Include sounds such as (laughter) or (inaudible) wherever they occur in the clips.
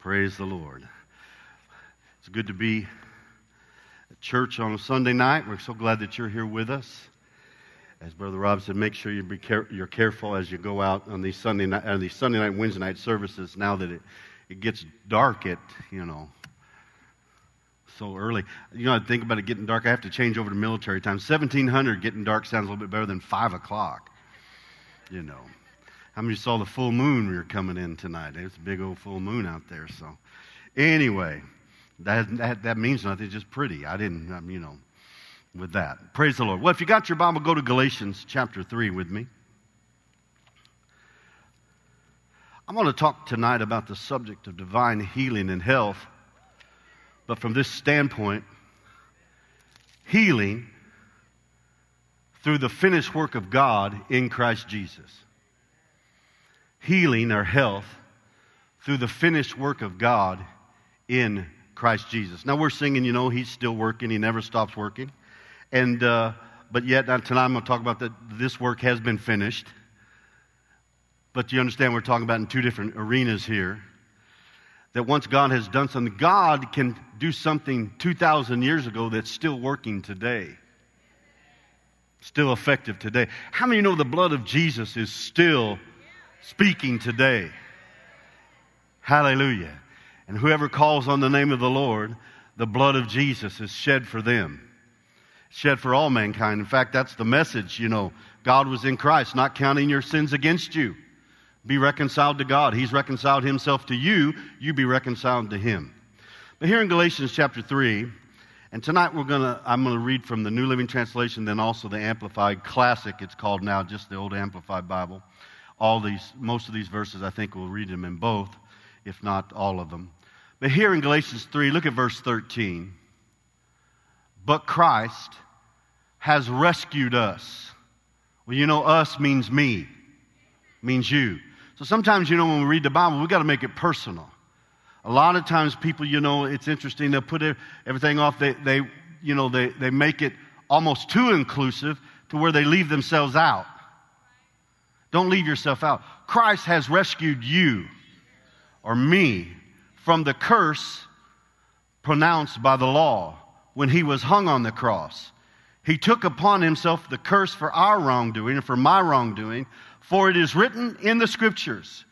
Praise the Lord. It's good to be at church on a Sunday night. We're so glad that you're here with us. As Brother Rob said, make sure you be care- you're careful as you go out on these Sunday night, uh, these Sunday night, Wednesday night services. Now that it, it gets dark at you know so early. You know, I think about it getting dark. I have to change over to military time. 1700 getting dark sounds a little bit better than 5 o'clock. You know. How many saw the full moon we were coming in tonight? It's a big old full moon out there. So, anyway, that, that, that means nothing. It's just pretty. I didn't, um, you know, with that. Praise the Lord. Well, if you got your Bible, go to Galatians chapter 3 with me. I'm going to talk tonight about the subject of divine healing and health, but from this standpoint, healing through the finished work of God in Christ Jesus healing or health through the finished work of God in Christ Jesus. Now we're singing, you know, He's still working. He never stops working. And, uh, but yet, tonight I'm going to talk about that this work has been finished. But you understand we're talking about in two different arenas here. That once God has done something, God can do something 2,000 years ago that's still working today. Still effective today. How many know the blood of Jesus is still speaking today. Hallelujah. And whoever calls on the name of the Lord, the blood of Jesus is shed for them. Shed for all mankind. In fact, that's the message, you know. God was in Christ, not counting your sins against you. Be reconciled to God. He's reconciled himself to you. You be reconciled to him. But here in Galatians chapter 3, and tonight we're gonna, I'm going to read from the New Living Translation, then also the Amplified Classic, it's called now, just the old Amplified Bible all these, most of these verses, I think we'll read them in both, if not all of them. But here in Galatians 3, look at verse 13. But Christ has rescued us. Well, you know, us means me, means you. So sometimes, you know, when we read the Bible, we've got to make it personal. A lot of times people, you know, it's interesting, they'll put everything off, they, they you know, they, they make it almost too inclusive to where they leave themselves out. Don't leave yourself out. Christ has rescued you or me from the curse pronounced by the law when he was hung on the cross. He took upon himself the curse for our wrongdoing and for my wrongdoing, for it is written in the scriptures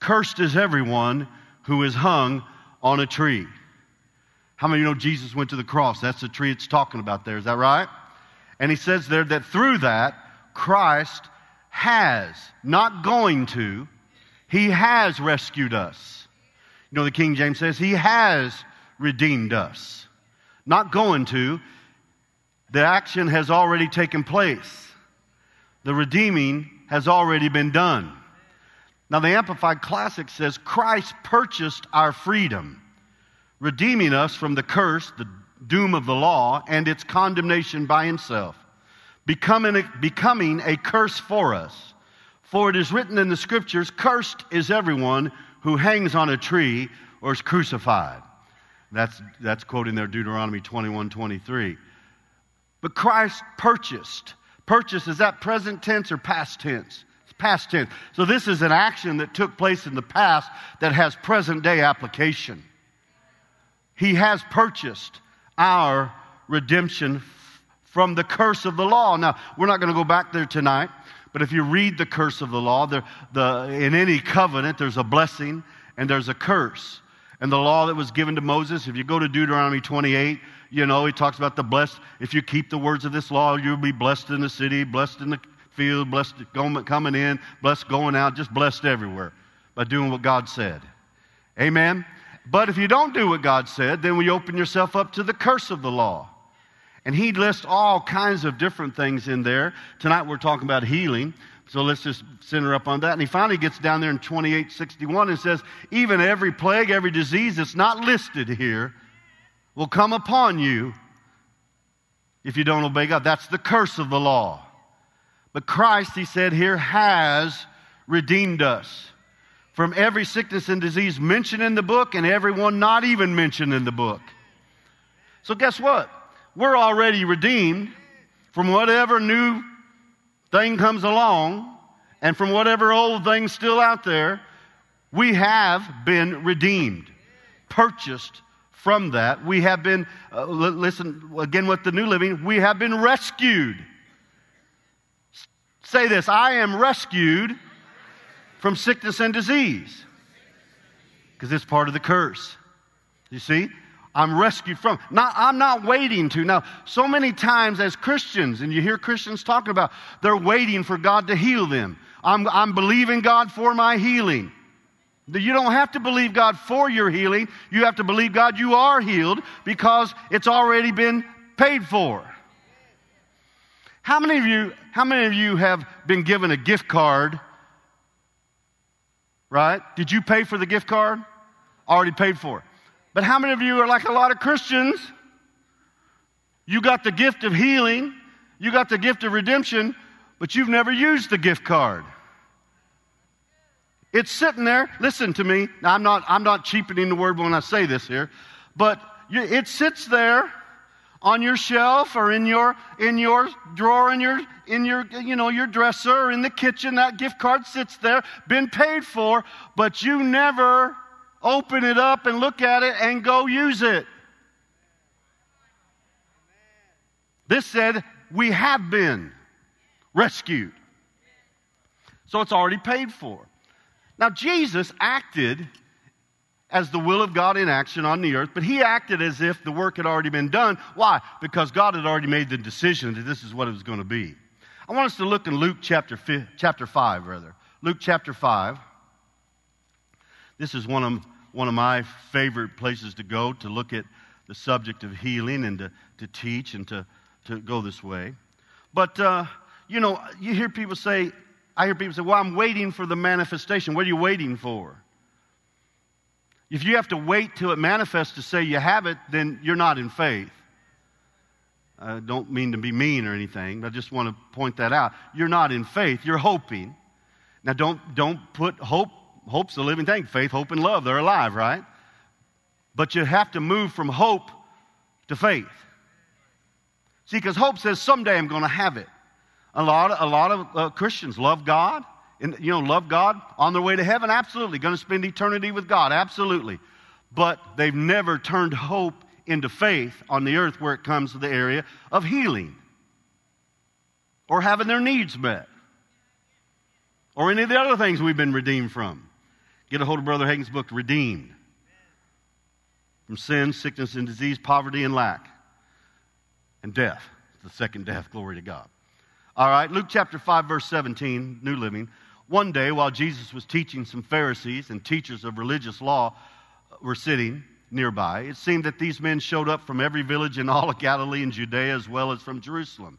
Cursed is everyone who is hung on a tree. How many of you know Jesus went to the cross? That's the tree it's talking about there. Is that right? And he says there that through that, Christ has, not going to, He has rescued us. You know, the King James says, He has redeemed us. Not going to, the action has already taken place. The redeeming has already been done. Now, the Amplified Classic says Christ purchased our freedom, redeeming us from the curse, the doom of the law, and its condemnation by himself becoming a, becoming a curse for us. For it is written in the scriptures, Cursed is everyone who hangs on a tree or is crucified. That's, that's quoting there Deuteronomy 21 23. But Christ purchased. Purchase, is that present tense or past tense? It's past tense. So this is an action that took place in the past that has present day application. He has purchased our redemption from the curse of the law. Now, we're not going to go back there tonight, but if you read the curse of the law, the, the, in any covenant, there's a blessing and there's a curse. And the law that was given to Moses, if you go to Deuteronomy 28, you know, he talks about the blessed. If you keep the words of this law, you'll be blessed in the city, blessed in the field, blessed coming in, blessed going out, just blessed everywhere by doing what God said. Amen? But if you don't do what God said, then we open yourself up to the curse of the law. And he lists all kinds of different things in there. Tonight we're talking about healing. So let's just center up on that. And he finally gets down there in 2861 and says, Even every plague, every disease that's not listed here will come upon you if you don't obey God. That's the curse of the law. But Christ, he said here, has redeemed us from every sickness and disease mentioned in the book and every one not even mentioned in the book. So guess what? We're already redeemed from whatever new thing comes along and from whatever old thing's still out there. We have been redeemed. purchased from that. We have been, uh, listen again with the New Living, we have been rescued. Say this I am rescued from sickness and disease because it's part of the curse. You see? I'm rescued from. Not, I'm not waiting to. Now, so many times as Christians, and you hear Christians talking about, they're waiting for God to heal them. I'm, I'm believing God for my healing. You don't have to believe God for your healing. You have to believe God you are healed because it's already been paid for. How many of you, how many of you have been given a gift card? Right? Did you pay for the gift card? Already paid for. But how many of you are like a lot of Christians? You got the gift of healing, you got the gift of redemption, but you've never used the gift card. It's sitting there. Listen to me. Now, I'm not, I'm not cheapening the word when I say this here, but you, it sits there on your shelf or in your, in your drawer in your, in your, you know, your dresser or in the kitchen. That gift card sits there, been paid for, but you never open it up and look at it and go use it. This said, we have been rescued. So it's already paid for. Now, Jesus acted as the will of God in action on the earth, but he acted as if the work had already been done. Why? Because God had already made the decision that this is what it was going to be. I want us to look in Luke chapter, chapter 5, rather. Luke chapter 5. This is one of, one of my favorite places to go to look at the subject of healing and to, to teach and to, to go this way. But, uh, you know, you hear people say, I hear people say, Well, I'm waiting for the manifestation. What are you waiting for? If you have to wait till it manifests to say you have it, then you're not in faith. I don't mean to be mean or anything, I just want to point that out. You're not in faith, you're hoping. Now, don't, don't put hope, hope's a living thing. Faith, hope, and love, they're alive, right? But you have to move from hope to faith. See, because hope says someday I'm going to have it. A lot, of, a lot of uh, Christians love God, and you know, love God on their way to heaven. Absolutely, going to spend eternity with God. Absolutely, but they've never turned hope into faith on the earth where it comes to the area of healing or having their needs met or any of the other things we've been redeemed from. Get a hold of Brother Hagin's book, Redeemed. From sin, sickness, and disease, poverty, and lack, and death. The second death, glory to God. All right, Luke chapter 5, verse 17, New Living. One day, while Jesus was teaching, some Pharisees and teachers of religious law were sitting nearby. It seemed that these men showed up from every village in all of Galilee and Judea, as well as from Jerusalem.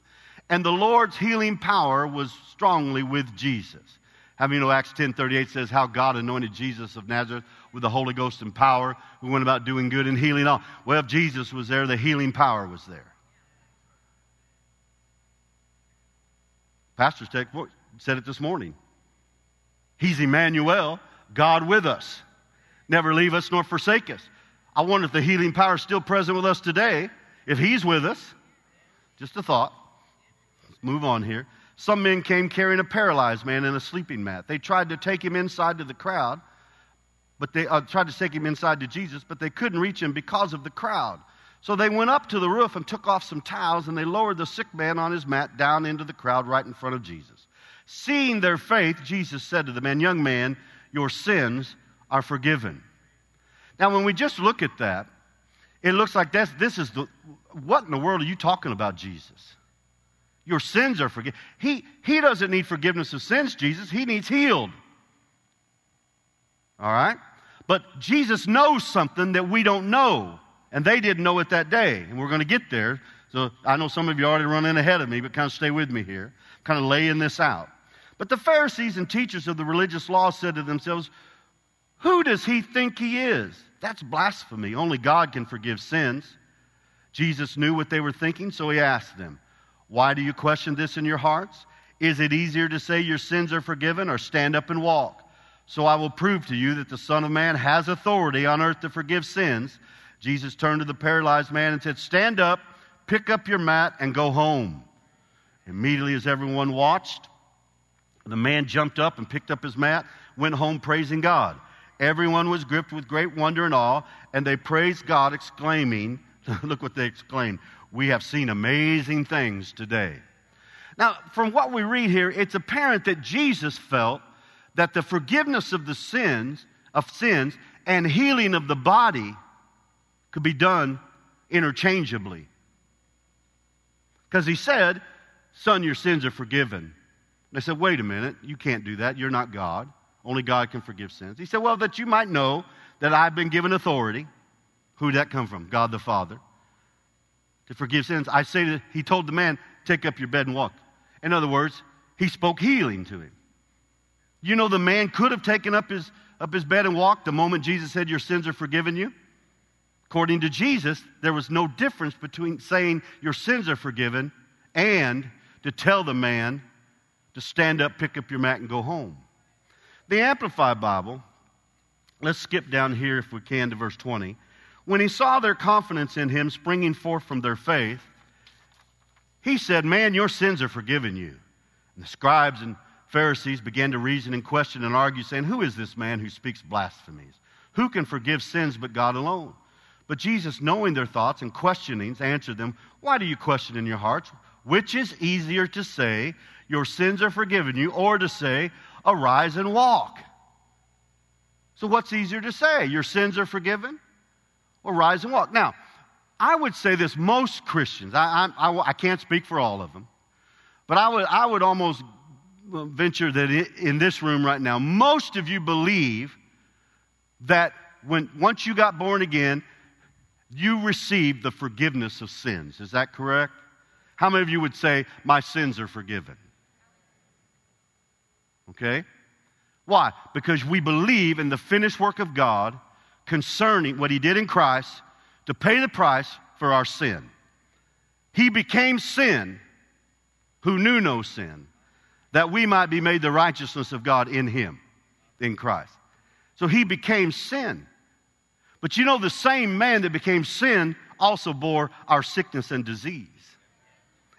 And the Lord's healing power was strongly with Jesus. How many know Acts 10:38 says how God anointed Jesus of Nazareth with the Holy Ghost and power, who went about doing good and healing all. Well, if Jesus was there, the healing power was there. Pastor said it this morning. He's Emmanuel, God with us. Never leave us nor forsake us. I wonder if the healing power is still present with us today, if He's with us. Just a thought. Let's move on here. Some men came carrying a paralyzed man in a sleeping mat. They tried to take him inside to the crowd, but they uh, tried to take him inside to Jesus, but they couldn't reach him because of the crowd. So they went up to the roof and took off some towels, and they lowered the sick man on his mat down into the crowd right in front of Jesus. Seeing their faith, Jesus said to the man, Young man, your sins are forgiven. Now, when we just look at that, it looks like this, this is the, what in the world are you talking about, Jesus? Your sins are forgiven. He, he doesn't need forgiveness of sins, Jesus. He needs healed. All right? But Jesus knows something that we don't know. And they didn't know it that day. And we're going to get there. So I know some of you already running ahead of me, but kind of stay with me here. Kind of laying this out. But the Pharisees and teachers of the religious law said to themselves, Who does he think he is? That's blasphemy. Only God can forgive sins. Jesus knew what they were thinking, so he asked them, Why do you question this in your hearts? Is it easier to say your sins are forgiven or stand up and walk? So I will prove to you that the Son of Man has authority on earth to forgive sins. Jesus turned to the paralyzed man and said, Stand up, pick up your mat, and go home. Immediately, as everyone watched, the man jumped up and picked up his mat, went home praising God. Everyone was gripped with great wonder and awe, and they praised God, exclaiming, (laughs) Look what they exclaimed. We have seen amazing things today. Now, from what we read here, it's apparent that Jesus felt that the forgiveness of the sins, of sins, and healing of the body could be done interchangeably. Because he said, Son, your sins are forgiven. They said, Wait a minute, you can't do that. You're not God. Only God can forgive sins. He said, Well, that you might know that I've been given authority. Who'd that come from? God the Father. To forgive sins. I say that he told the man, Take up your bed and walk. In other words, he spoke healing to him. You know, the man could have taken up his, up his bed and walked the moment Jesus said, Your sins are forgiven you. According to Jesus, there was no difference between saying your sins are forgiven and to tell the man to stand up, pick up your mat, and go home. The Amplified Bible, let's skip down here if we can to verse 20. When he saw their confidence in him springing forth from their faith, he said, Man, your sins are forgiven you. And the scribes and Pharisees began to reason and question and argue, saying, Who is this man who speaks blasphemies? Who can forgive sins but God alone? But Jesus, knowing their thoughts and questionings, answered them, Why do you question in your hearts? Which is easier to say, Your sins are forgiven you, or to say, Arise and walk? So, what's easier to say? Your sins are forgiven, or rise and walk? Now, I would say this most Christians, I, I, I, can't speak for all of them, but I would, I would almost venture that in this room right now, most of you believe that when, once you got born again, you received the forgiveness of sins. Is that correct? How many of you would say, My sins are forgiven? Okay? Why? Because we believe in the finished work of God concerning what He did in Christ to pay the price for our sin. He became sin who knew no sin, that we might be made the righteousness of God in Him, in Christ. So He became sin. But you know, the same man that became sin also bore our sickness and disease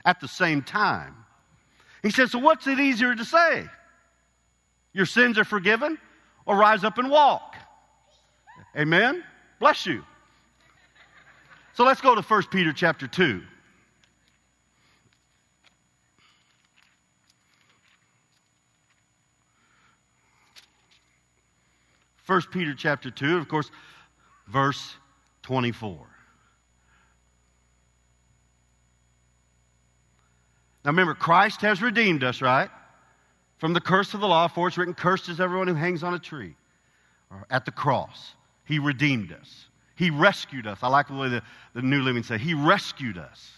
at the same time. He said, So what's it easier to say? Your sins are forgiven, or rise up and walk? Amen? Bless you. So let's go to 1 Peter chapter 2. First Peter chapter 2, of course, verse 24. Now remember, Christ has redeemed us, right? From the curse of the law, for it's written, Cursed is everyone who hangs on a tree or at the cross. He redeemed us. He rescued us. I like the way the, the New Living say, He rescued us.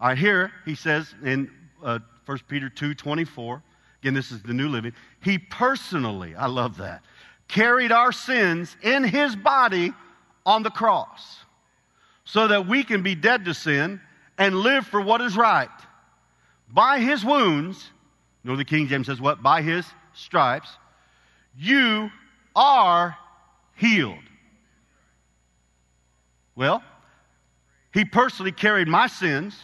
All right, here he says in uh, 1 Peter 2 24, again, this is the New Living, He personally, I love that, carried our sins in His body on the cross so that we can be dead to sin and live for what is right. By His wounds, you know the King James says what? By His stripes, you are healed. Well, he personally carried my sins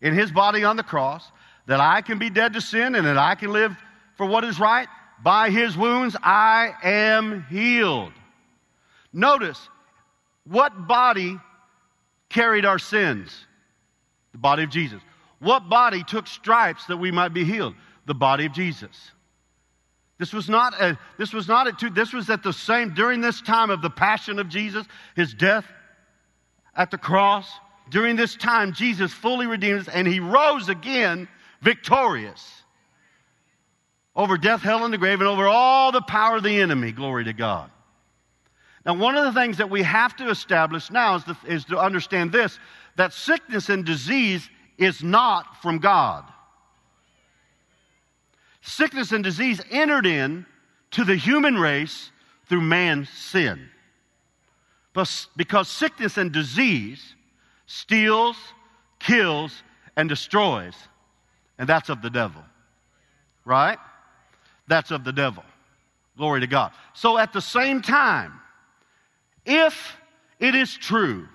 in his body on the cross that I can be dead to sin and that I can live for what is right. By his wounds, I am healed. Notice what body carried our sins? The body of Jesus. What body took stripes that we might be healed? The body of Jesus. This was not a, this was not a, this was at the same, during this time of the passion of Jesus, his death at the cross, during this time, Jesus fully redeemed us and he rose again victorious over death, hell, and the grave, and over all the power of the enemy. Glory to God. Now, one of the things that we have to establish now is to, is to understand this that sickness and disease is not from God. Sickness and disease entered in to the human race through man's sin. Because sickness and disease steals, kills, and destroys. And that's of the devil. Right? That's of the devil. Glory to God. So at the same time, if it is true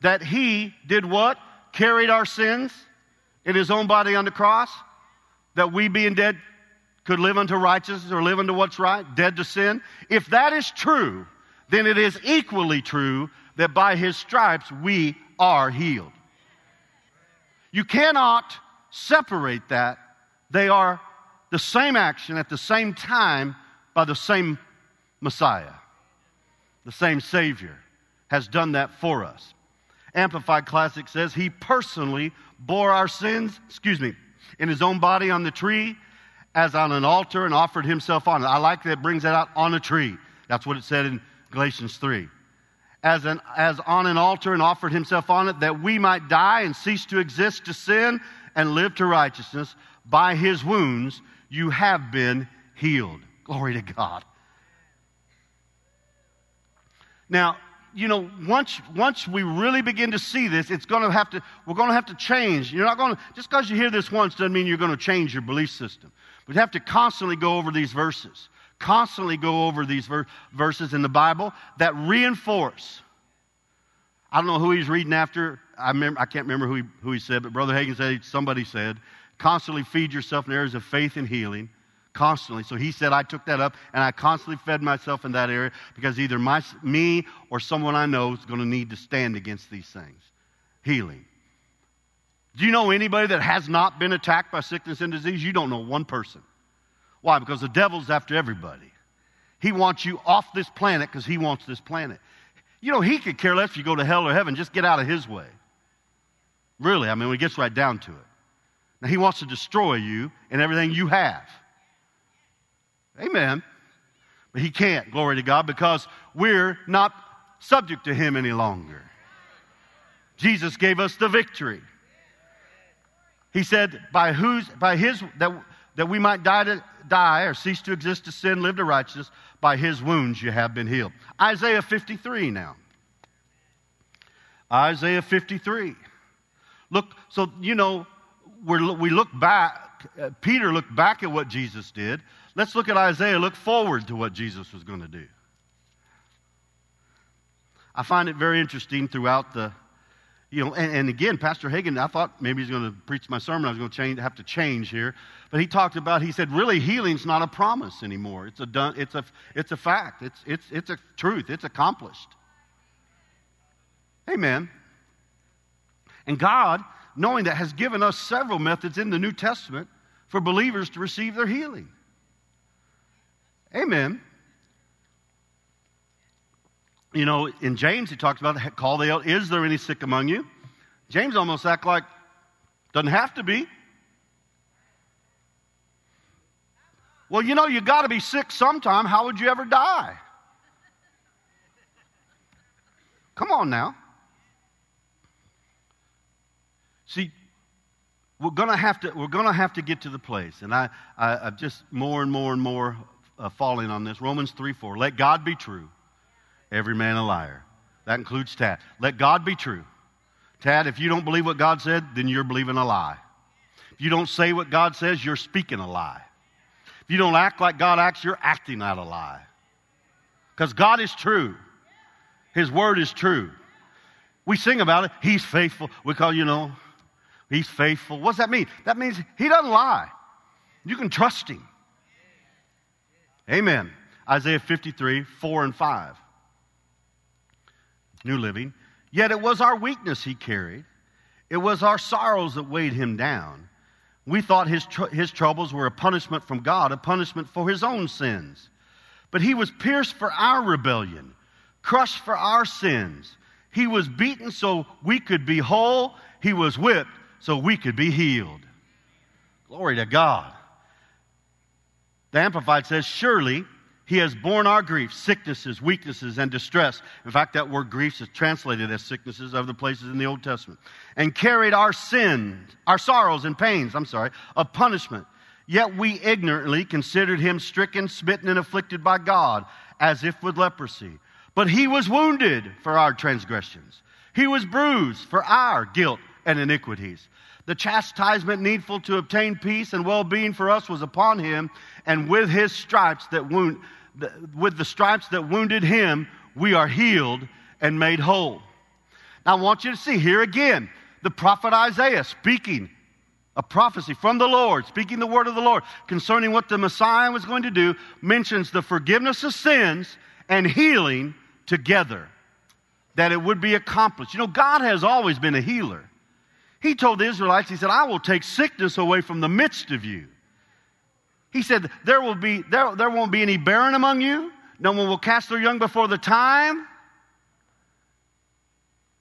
that he did what? Carried our sins in his own body on the cross, that we being dead could live unto righteousness or live unto what's right, dead to sin. If that is true, then it is equally true that by his stripes we are healed. You cannot separate that. They are the same action at the same time by the same Messiah. The same Savior has done that for us. Amplified Classic says he personally bore our sins, excuse me, in his own body on the tree as on an altar and offered himself on it. I like that brings that out on a tree. That's what it said in Galatians 3. As, an, as on an altar and offered himself on it that we might die and cease to exist to sin and live to righteousness. By his wounds you have been healed. Glory to God. Now, you know, once, once we really begin to see this, it's going to have to, we're going to have to change. You're not going to, just because you hear this once doesn't mean you're going to change your belief system. We have to constantly go over these verses, constantly go over these ver- verses in the Bible that reinforce. I don't know who he's reading after. I, remember, I can't remember who he, who he said, but Brother Hagin said, somebody said, constantly feed yourself in areas of faith and healing constantly. So he said, I took that up and I constantly fed myself in that area because either my, me or someone I know is going to need to stand against these things. Healing. Do you know anybody that has not been attacked by sickness and disease? You don't know one person. Why? Because the devil's after everybody. He wants you off this planet because he wants this planet. You know, he could care less if you go to hell or heaven. Just get out of his way. Really, I mean, when he gets right down to it. Now, he wants to destroy you and everything you have. Amen. But he can't, glory to God, because we're not subject to him any longer. Jesus gave us the victory. He said, by whose, by his, that, that we might die to die or cease to exist to sin, live to righteousness, by his wounds you have been healed. Isaiah 53 now. Isaiah 53. Look, so, you know, we look back, uh, Peter looked back at what Jesus did. Let's look at Isaiah, look forward to what Jesus was going to do. I find it very interesting throughout the, you know, and, and again, Pastor Hagin, I thought maybe he's going to preach my sermon. I was going to change, have to change here. But he talked about, he said, really, healing's not a promise anymore. It's a, done, it's a, it's a fact. It's, it's, it's a truth. It's accomplished. Amen. And God, knowing that, has given us several methods in the New Testament for believers to receive their healing. Amen. You know, in James, he talks about call the Is there any sick among you? James almost act like doesn't have to be. Well, you know, you got to be sick sometime. How would you ever die? Come on now. See, we're gonna have to we're gonna have to get to the place, and I, I am just more and more and more uh, falling on this. Romans 3 4. Let God be true, every man a liar. That includes Tad. Let God be true. Tad, if you don't believe what God said, then you're believing a lie. If you don't say what God says, you're speaking a lie. If you don't act like God acts, you're acting out a lie. Because God is true, His word is true. We sing about it. He's faithful. We call, you know, He's faithful. What's that mean? That means He doesn't lie. You can trust Him. Amen. Isaiah 53, 4 and 5. New Living. Yet it was our weakness he carried, it was our sorrows that weighed him down. We thought his, tr- his troubles were a punishment from God, a punishment for his own sins. But he was pierced for our rebellion, crushed for our sins. He was beaten so we could be whole. He was whipped so we could be healed. Glory to God. The Amplified says, Surely he has borne our griefs, sicknesses, weaknesses, and distress. In fact, that word griefs is translated as sicknesses of the places in the Old Testament. And carried our sins, our sorrows and pains, I'm sorry, of punishment. Yet we ignorantly considered him stricken, smitten, and afflicted by God, as if with leprosy. But he was wounded for our transgressions. He was bruised for our guilt and iniquities. The chastisement needful to obtain peace and well being for us was upon him, and with his stripes that wound, with the stripes that wounded him, we are healed and made whole. Now I want you to see here again the prophet Isaiah speaking a prophecy from the Lord, speaking the word of the Lord concerning what the Messiah was going to do, mentions the forgiveness of sins and healing together, that it would be accomplished. You know, God has always been a healer. He told the Israelites, He said, I will take sickness away from the midst of you. He said, There, will be, there, there won't be any barren among you, no one will cast their young before the time.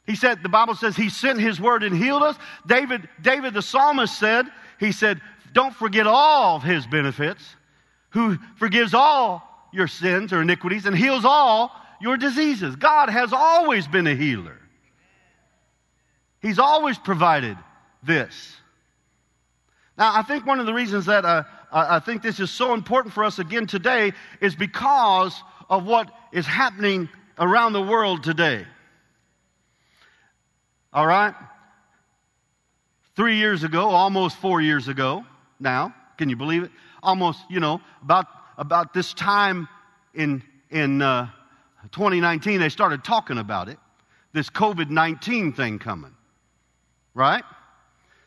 He said, the Bible says he sent his word and healed us. David, David the psalmist said, he said, don't forget all of his benefits, who forgives all your sins or iniquities and heals all your diseases. God has always been a healer. He's always provided this. Now, I think one of the reasons that uh, I think this is so important for us again today is because of what is happening around the world today. All right? Three years ago, almost four years ago now, can you believe it? Almost, you know, about, about this time in, in uh, 2019, they started talking about it. This COVID 19 thing coming. Right?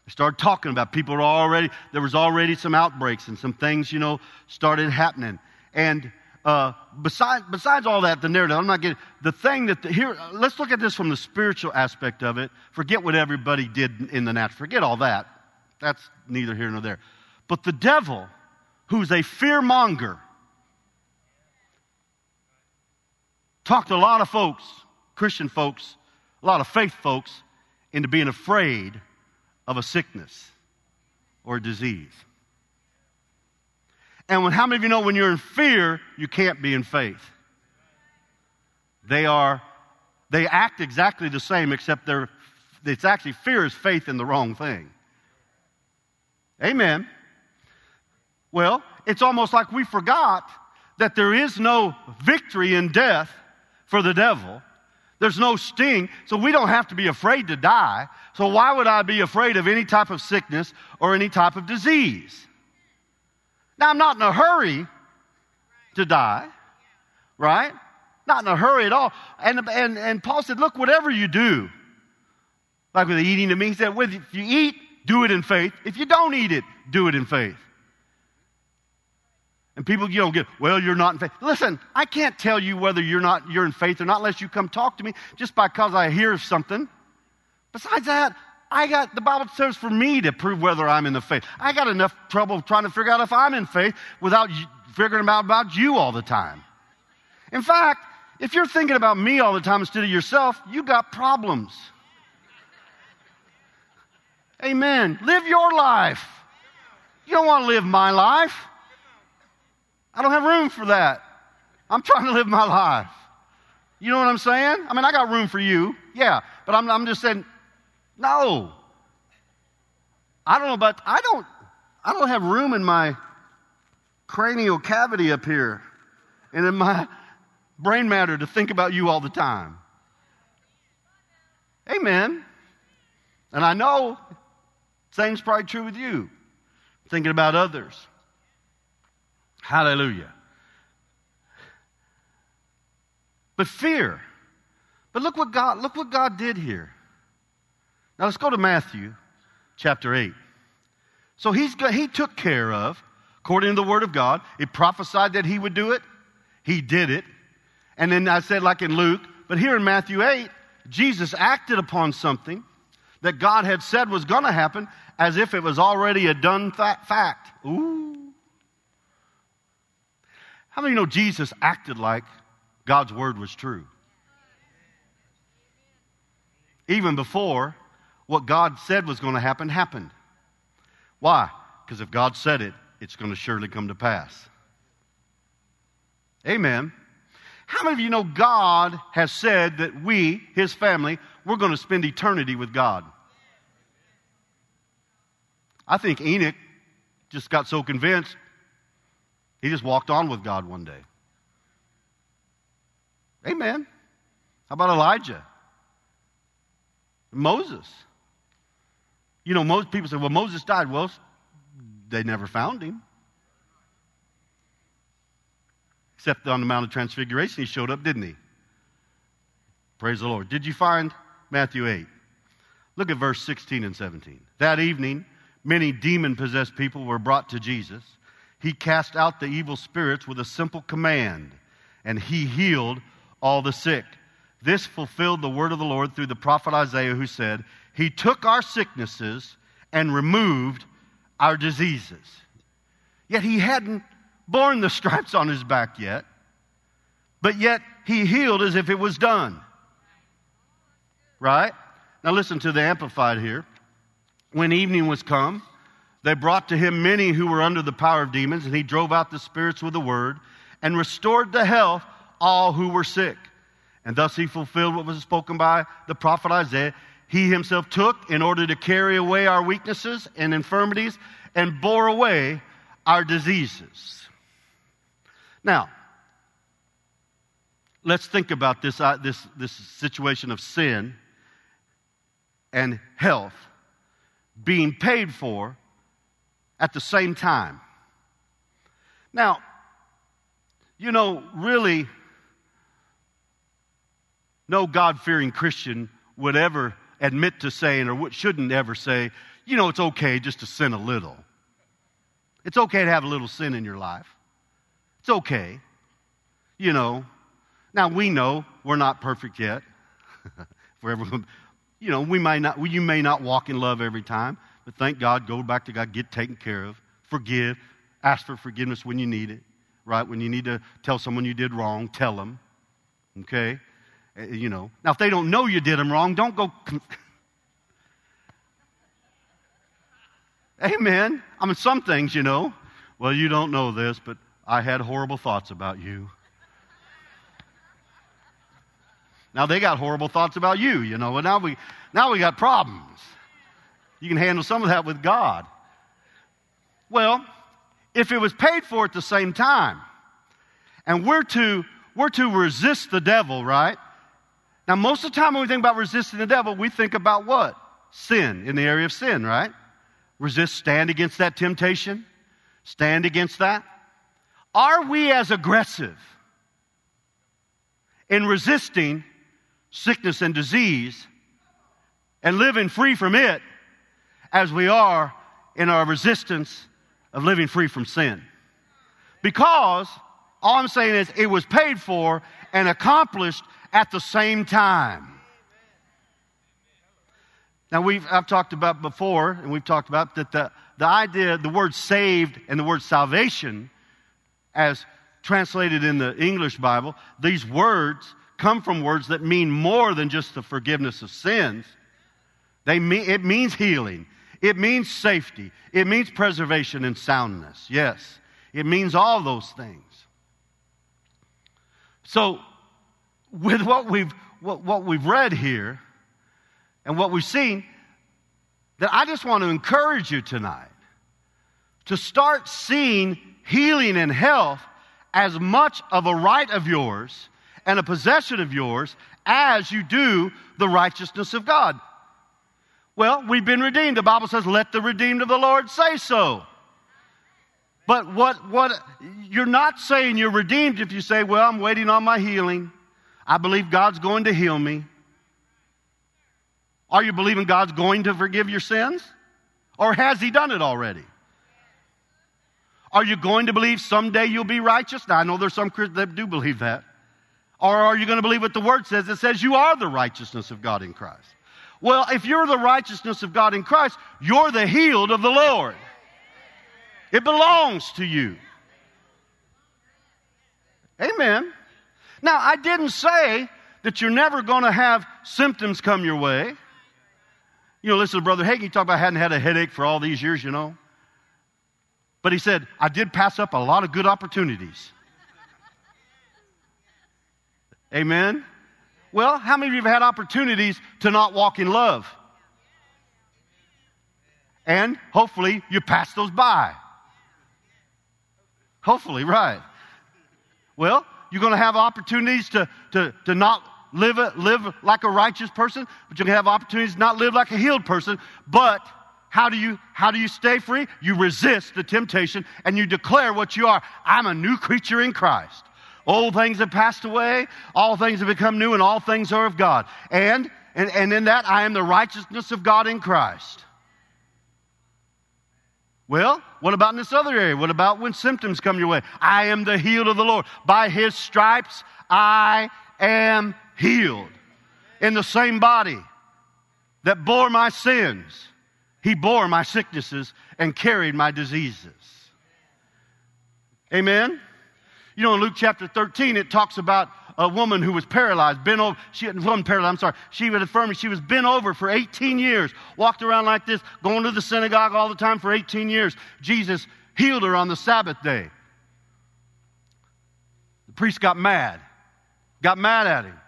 They started talking about people already, there was already some outbreaks and some things, you know, started happening. And uh, besides, besides all that, the narrative, I'm not getting the thing that the, here. Let's look at this from the spiritual aspect of it. Forget what everybody did in the natural. Forget all that. That's neither here nor there. But the devil, who's a fear monger, talked to a lot of folks, Christian folks, a lot of faith folks, into being afraid of a sickness or a disease. And when, how many of you know when you're in fear, you can't be in faith? They are, they act exactly the same, except they're, it's actually fear is faith in the wrong thing. Amen. Well, it's almost like we forgot that there is no victory in death for the devil. There's no sting, so we don't have to be afraid to die. So why would I be afraid of any type of sickness or any type of disease? Now, I'm not in a hurry to die, right? Not in a hurry at all. And, and, and Paul said, Look, whatever you do, like with the eating of meat, he said, If you eat, do it in faith. If you don't eat it, do it in faith. And people, you don't get, well, you're not in faith. Listen, I can't tell you whether you're not you're in faith or not unless you come talk to me just because I hear something. Besides that, I got, the Bible says for me to prove whether I'm in the faith. I got enough trouble trying to figure out if I'm in faith without figuring out about you all the time. In fact, if you're thinking about me all the time instead of yourself, you got problems. Amen. Live your life. You don't want to live my life. I don't have room for that. I'm trying to live my life. You know what I'm saying? I mean, I got room for you, yeah, but I'm, I'm just saying, no. I don't know about, I don't, I don't have room in my cranial cavity up here and in my brain matter to think about you all the time. Amen. And I know same's probably true with you, thinking about others. Hallelujah. But fear. But look what God, look what God did here. Now let's go to Matthew chapter 8. So he's he took care of, according to the word of God, it prophesied that he would do it. He did it. And then I said, like in Luke, but here in Matthew 8, Jesus acted upon something that God had said was going to happen as if it was already a done fact. Ooh. How many of you know Jesus acted like God's word was true? Even before what God said was going to happen happened. Why? Because if God said it, it's going to surely come to pass. Amen. How many of you know God has said that we, his family, we're going to spend eternity with God? I think Enoch just got so convinced, he just walked on with God one day. Amen. How about Elijah? Moses. You know, most people say, well, Moses died. Well, they never found him. Except on the Mount of Transfiguration, he showed up, didn't he? Praise the Lord. Did you find Matthew 8? Look at verse 16 and 17. That evening, many demon possessed people were brought to Jesus, he cast out the evil spirits with a simple command, and he healed all the sick. This fulfilled the word of the Lord through the prophet Isaiah, who said, He took our sicknesses and removed our diseases. Yet he hadn't borne the (laughs) stripes on his back yet, but yet he healed as if it was done. Right? Now listen to the Amplified here. When evening was come, they brought to him many who were under the power of demons, and he drove out the spirits with a word and restored to health all who were sick. And thus he fulfilled what was spoken by the prophet Isaiah. He himself took in order to carry away our weaknesses and infirmities and bore away our diseases. Now, let's think about this, uh, this, this situation of sin and health being paid for at the same time. Now, you know, really, no God fearing Christian would ever admit to saying, or shouldn't ever say, you know, it's okay just to sin a little. It's okay to have a little sin in your life. It's okay. You know. Now, we know we're not perfect yet. (laughs) For everyone, you know, we may not, you may not walk in love every time, but thank God, go back to God, get taken care of, forgive, ask for forgiveness when you need it, right? When you need to tell someone you did wrong, tell them, okay? Uh, you know. Now, if they don't know you did them wrong, don't go. (laughs) Amen. I mean, some things, you know. Well, you don't know this, but I had horrible thoughts about you. Now they got horrible thoughts about you, you know, and now we now we got problems. You can handle some of that with God. Well, if it was paid for at the same time, and we're to we're to resist the devil, right? Now, most of the time when we think about resisting the devil, we think about what? Sin, in the area of sin, right? Resist, stand against that temptation, stand against that. Are we as aggressive in resisting sickness and disease and living free from it as we are in our resistance of living free from sin? Because all I'm saying is it was paid for and accomplished at the same time. Now, we've, I've talked about before, and we've talked about that the, the idea, the word saved and the word salvation, as translated in the English Bible, these words come from words that mean more than just the forgiveness of sins. They mean, it means healing. It means safety. It means preservation and soundness. Yes. It means all those things. So, with what we've, what, what we've read here and what we've seen, that I just want to encourage you tonight to start seeing healing and health as much of a right of yours and a possession of yours as you do the righteousness of God. Well, we've been redeemed. The Bible says, let the redeemed of the Lord say so. But what, what, you're not saying you're redeemed if you say, well, I'm waiting on my healing. I believe God's going to heal me. Are you believing God's going to forgive your sins? Or has He done it already? Are you going to believe someday you'll be righteous? Now, I know there's some Christians that do believe that. Or are you going to believe what the Word says? It says you are the righteousness of God in Christ. Well, if you're the righteousness of God in Christ, you're the healed of the Lord. It belongs to you. Amen. Now, I didn't say that you're never going to have symptoms come your way. You know, listen to Brother Hagin talk about hadn't had a headache for all these years, you know. But he said, I did pass up a lot of good opportunities. Amen. Well, how many of you have had opportunities to not walk in love? And hopefully you pass those by. Hopefully, right. Well, you're going to have opportunities to, to, to not live, live like a righteous person, but you're going to have opportunities to not live like a healed person. But how do you how do you stay free? You resist the temptation and you declare what you are. I'm a new creature in Christ. Old things have passed away, all things have become new, and all things are of God. And and, and in that I am the righteousness of God in Christ. Well, what about in this other area? What about when symptoms come your way? I am the healed of the Lord. By his stripes, I am healed. In the same body that bore my sins, he bore my sicknesses and carried my diseases. Amen? You know, in Luke chapter 13, it talks about a woman who was paralyzed, bent over. She wasn't paralyzed, I'm sorry. She was affirming she was bent over for 18 years, walked around like this, going to the synagogue all the time for 18 years. Jesus healed her on the Sabbath day. The priest got mad, got mad at him.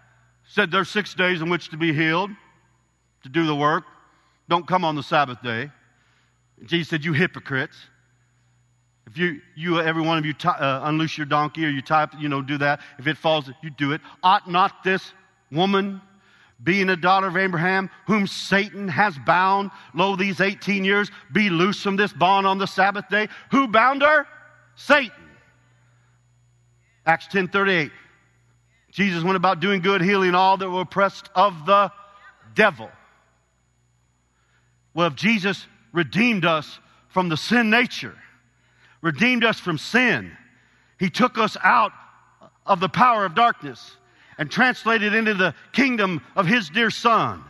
Said there's six days in which to be healed, to do the work. Don't come on the Sabbath day. Jesus said, You hypocrites. If you, you every one of you, t- uh, unloose your donkey or you type, you know, do that. If it falls, you do it. Ought not this woman, being a daughter of Abraham, whom Satan has bound, lo, these 18 years, be loose from this bond on the Sabbath day? Who bound her? Satan. Acts 10 38. Jesus went about doing good, healing all that were oppressed of the devil. Well, if Jesus redeemed us from the sin nature, redeemed us from sin. He took us out of the power of darkness and translated into the kingdom of His dear Son,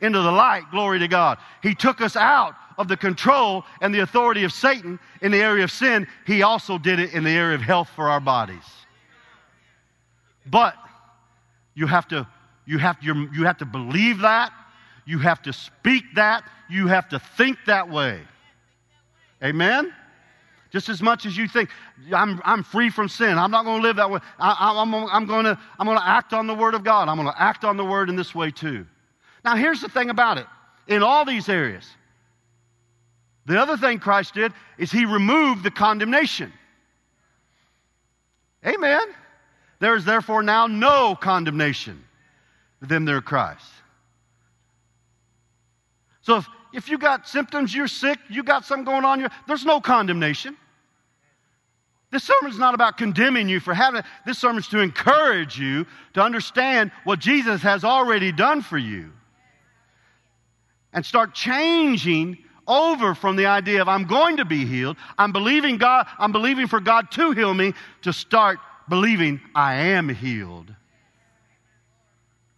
into the light, glory to God. He took us out of the control and the authority of Satan in the area of sin. He also did it in the area of health for our bodies. But you have to, you have, to, you have to believe that. You have to speak that. You have to think that way. Amen? Just as much as you think I'm, I'm free from sin. I'm not going to live that way. I, am going to i'm going to act on the word of god. I'm going to act on the word in this way too. Now here's the thing about it. In all these areas the other thing christ did is he removed the condemnation. Amen. There is therefore now no condemnation to them that are christ. So if, if you got symptoms, you're sick, you got something going on, there's no condemnation. This sermon is not about condemning you for having it. This sermon is to encourage you to understand what Jesus has already done for you. And start changing over from the idea of I'm going to be healed. I'm believing God, I'm believing for God to heal me, to start believing I am healed.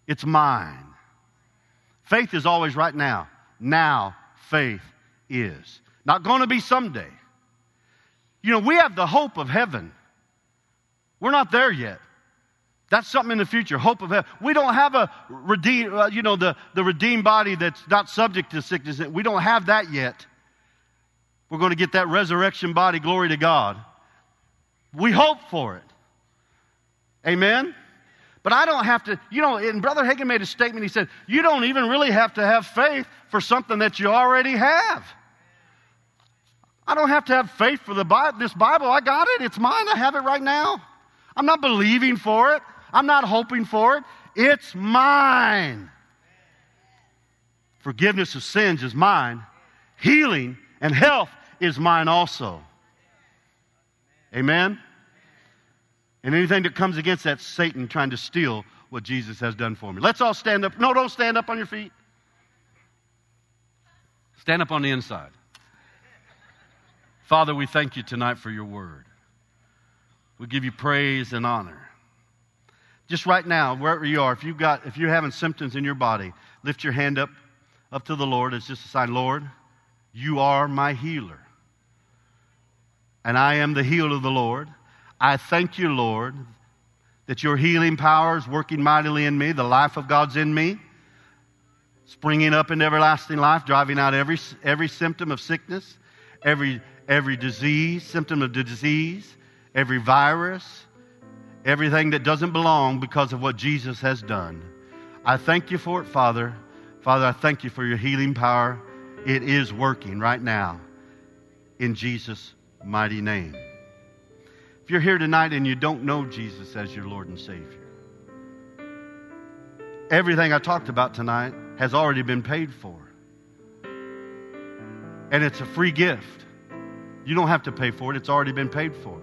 It's mine. Faith is always right now. Now, faith is. Not going to be someday. You know, we have the hope of heaven. We're not there yet. That's something in the future, hope of heaven. We don't have a redeemed, uh, you know, the, the redeemed body that's not subject to sickness. We don't have that yet. We're going to get that resurrection body, glory to God. We hope for it. Amen? But I don't have to, you know, and Brother Hagin made a statement. He said, You don't even really have to have faith for something that you already have. I don't have to have faith for the this Bible. I got it. It's mine. I have it right now. I'm not believing for it. I'm not hoping for it. It's mine. Forgiveness of sins is mine. Healing and health is mine also. Amen? And anything that comes against that, Satan trying to steal what Jesus has done for me. Let's all stand up. No, don't stand up on your feet. Stand up on the inside. Father, we thank you tonight for your word. We give you praise and honor. Just right now, wherever you are, if you've got, if you're having symptoms in your body, lift your hand up, up to the Lord It's just a sign, Lord, you are my healer. And I am the healed of the Lord. I thank you, Lord, that your healing power is working mightily in me. The life of God's in me, springing up into everlasting life, driving out every, every symptom of sickness, every every disease, symptom of disease, every virus, everything that doesn't belong because of what Jesus has done. I thank you for it, Father. Father, I thank you for your healing power. It is working right now in Jesus' mighty name. If you're here tonight and you don't know Jesus as your Lord and Savior, everything I talked about tonight has already been paid for. And it's a free gift. You don't have to pay for it, it's already been paid for.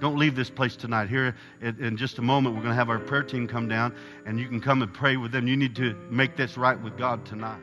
Don't leave this place tonight. Here in just a moment, we're going to have our prayer team come down and you can come and pray with them. You need to make this right with God tonight.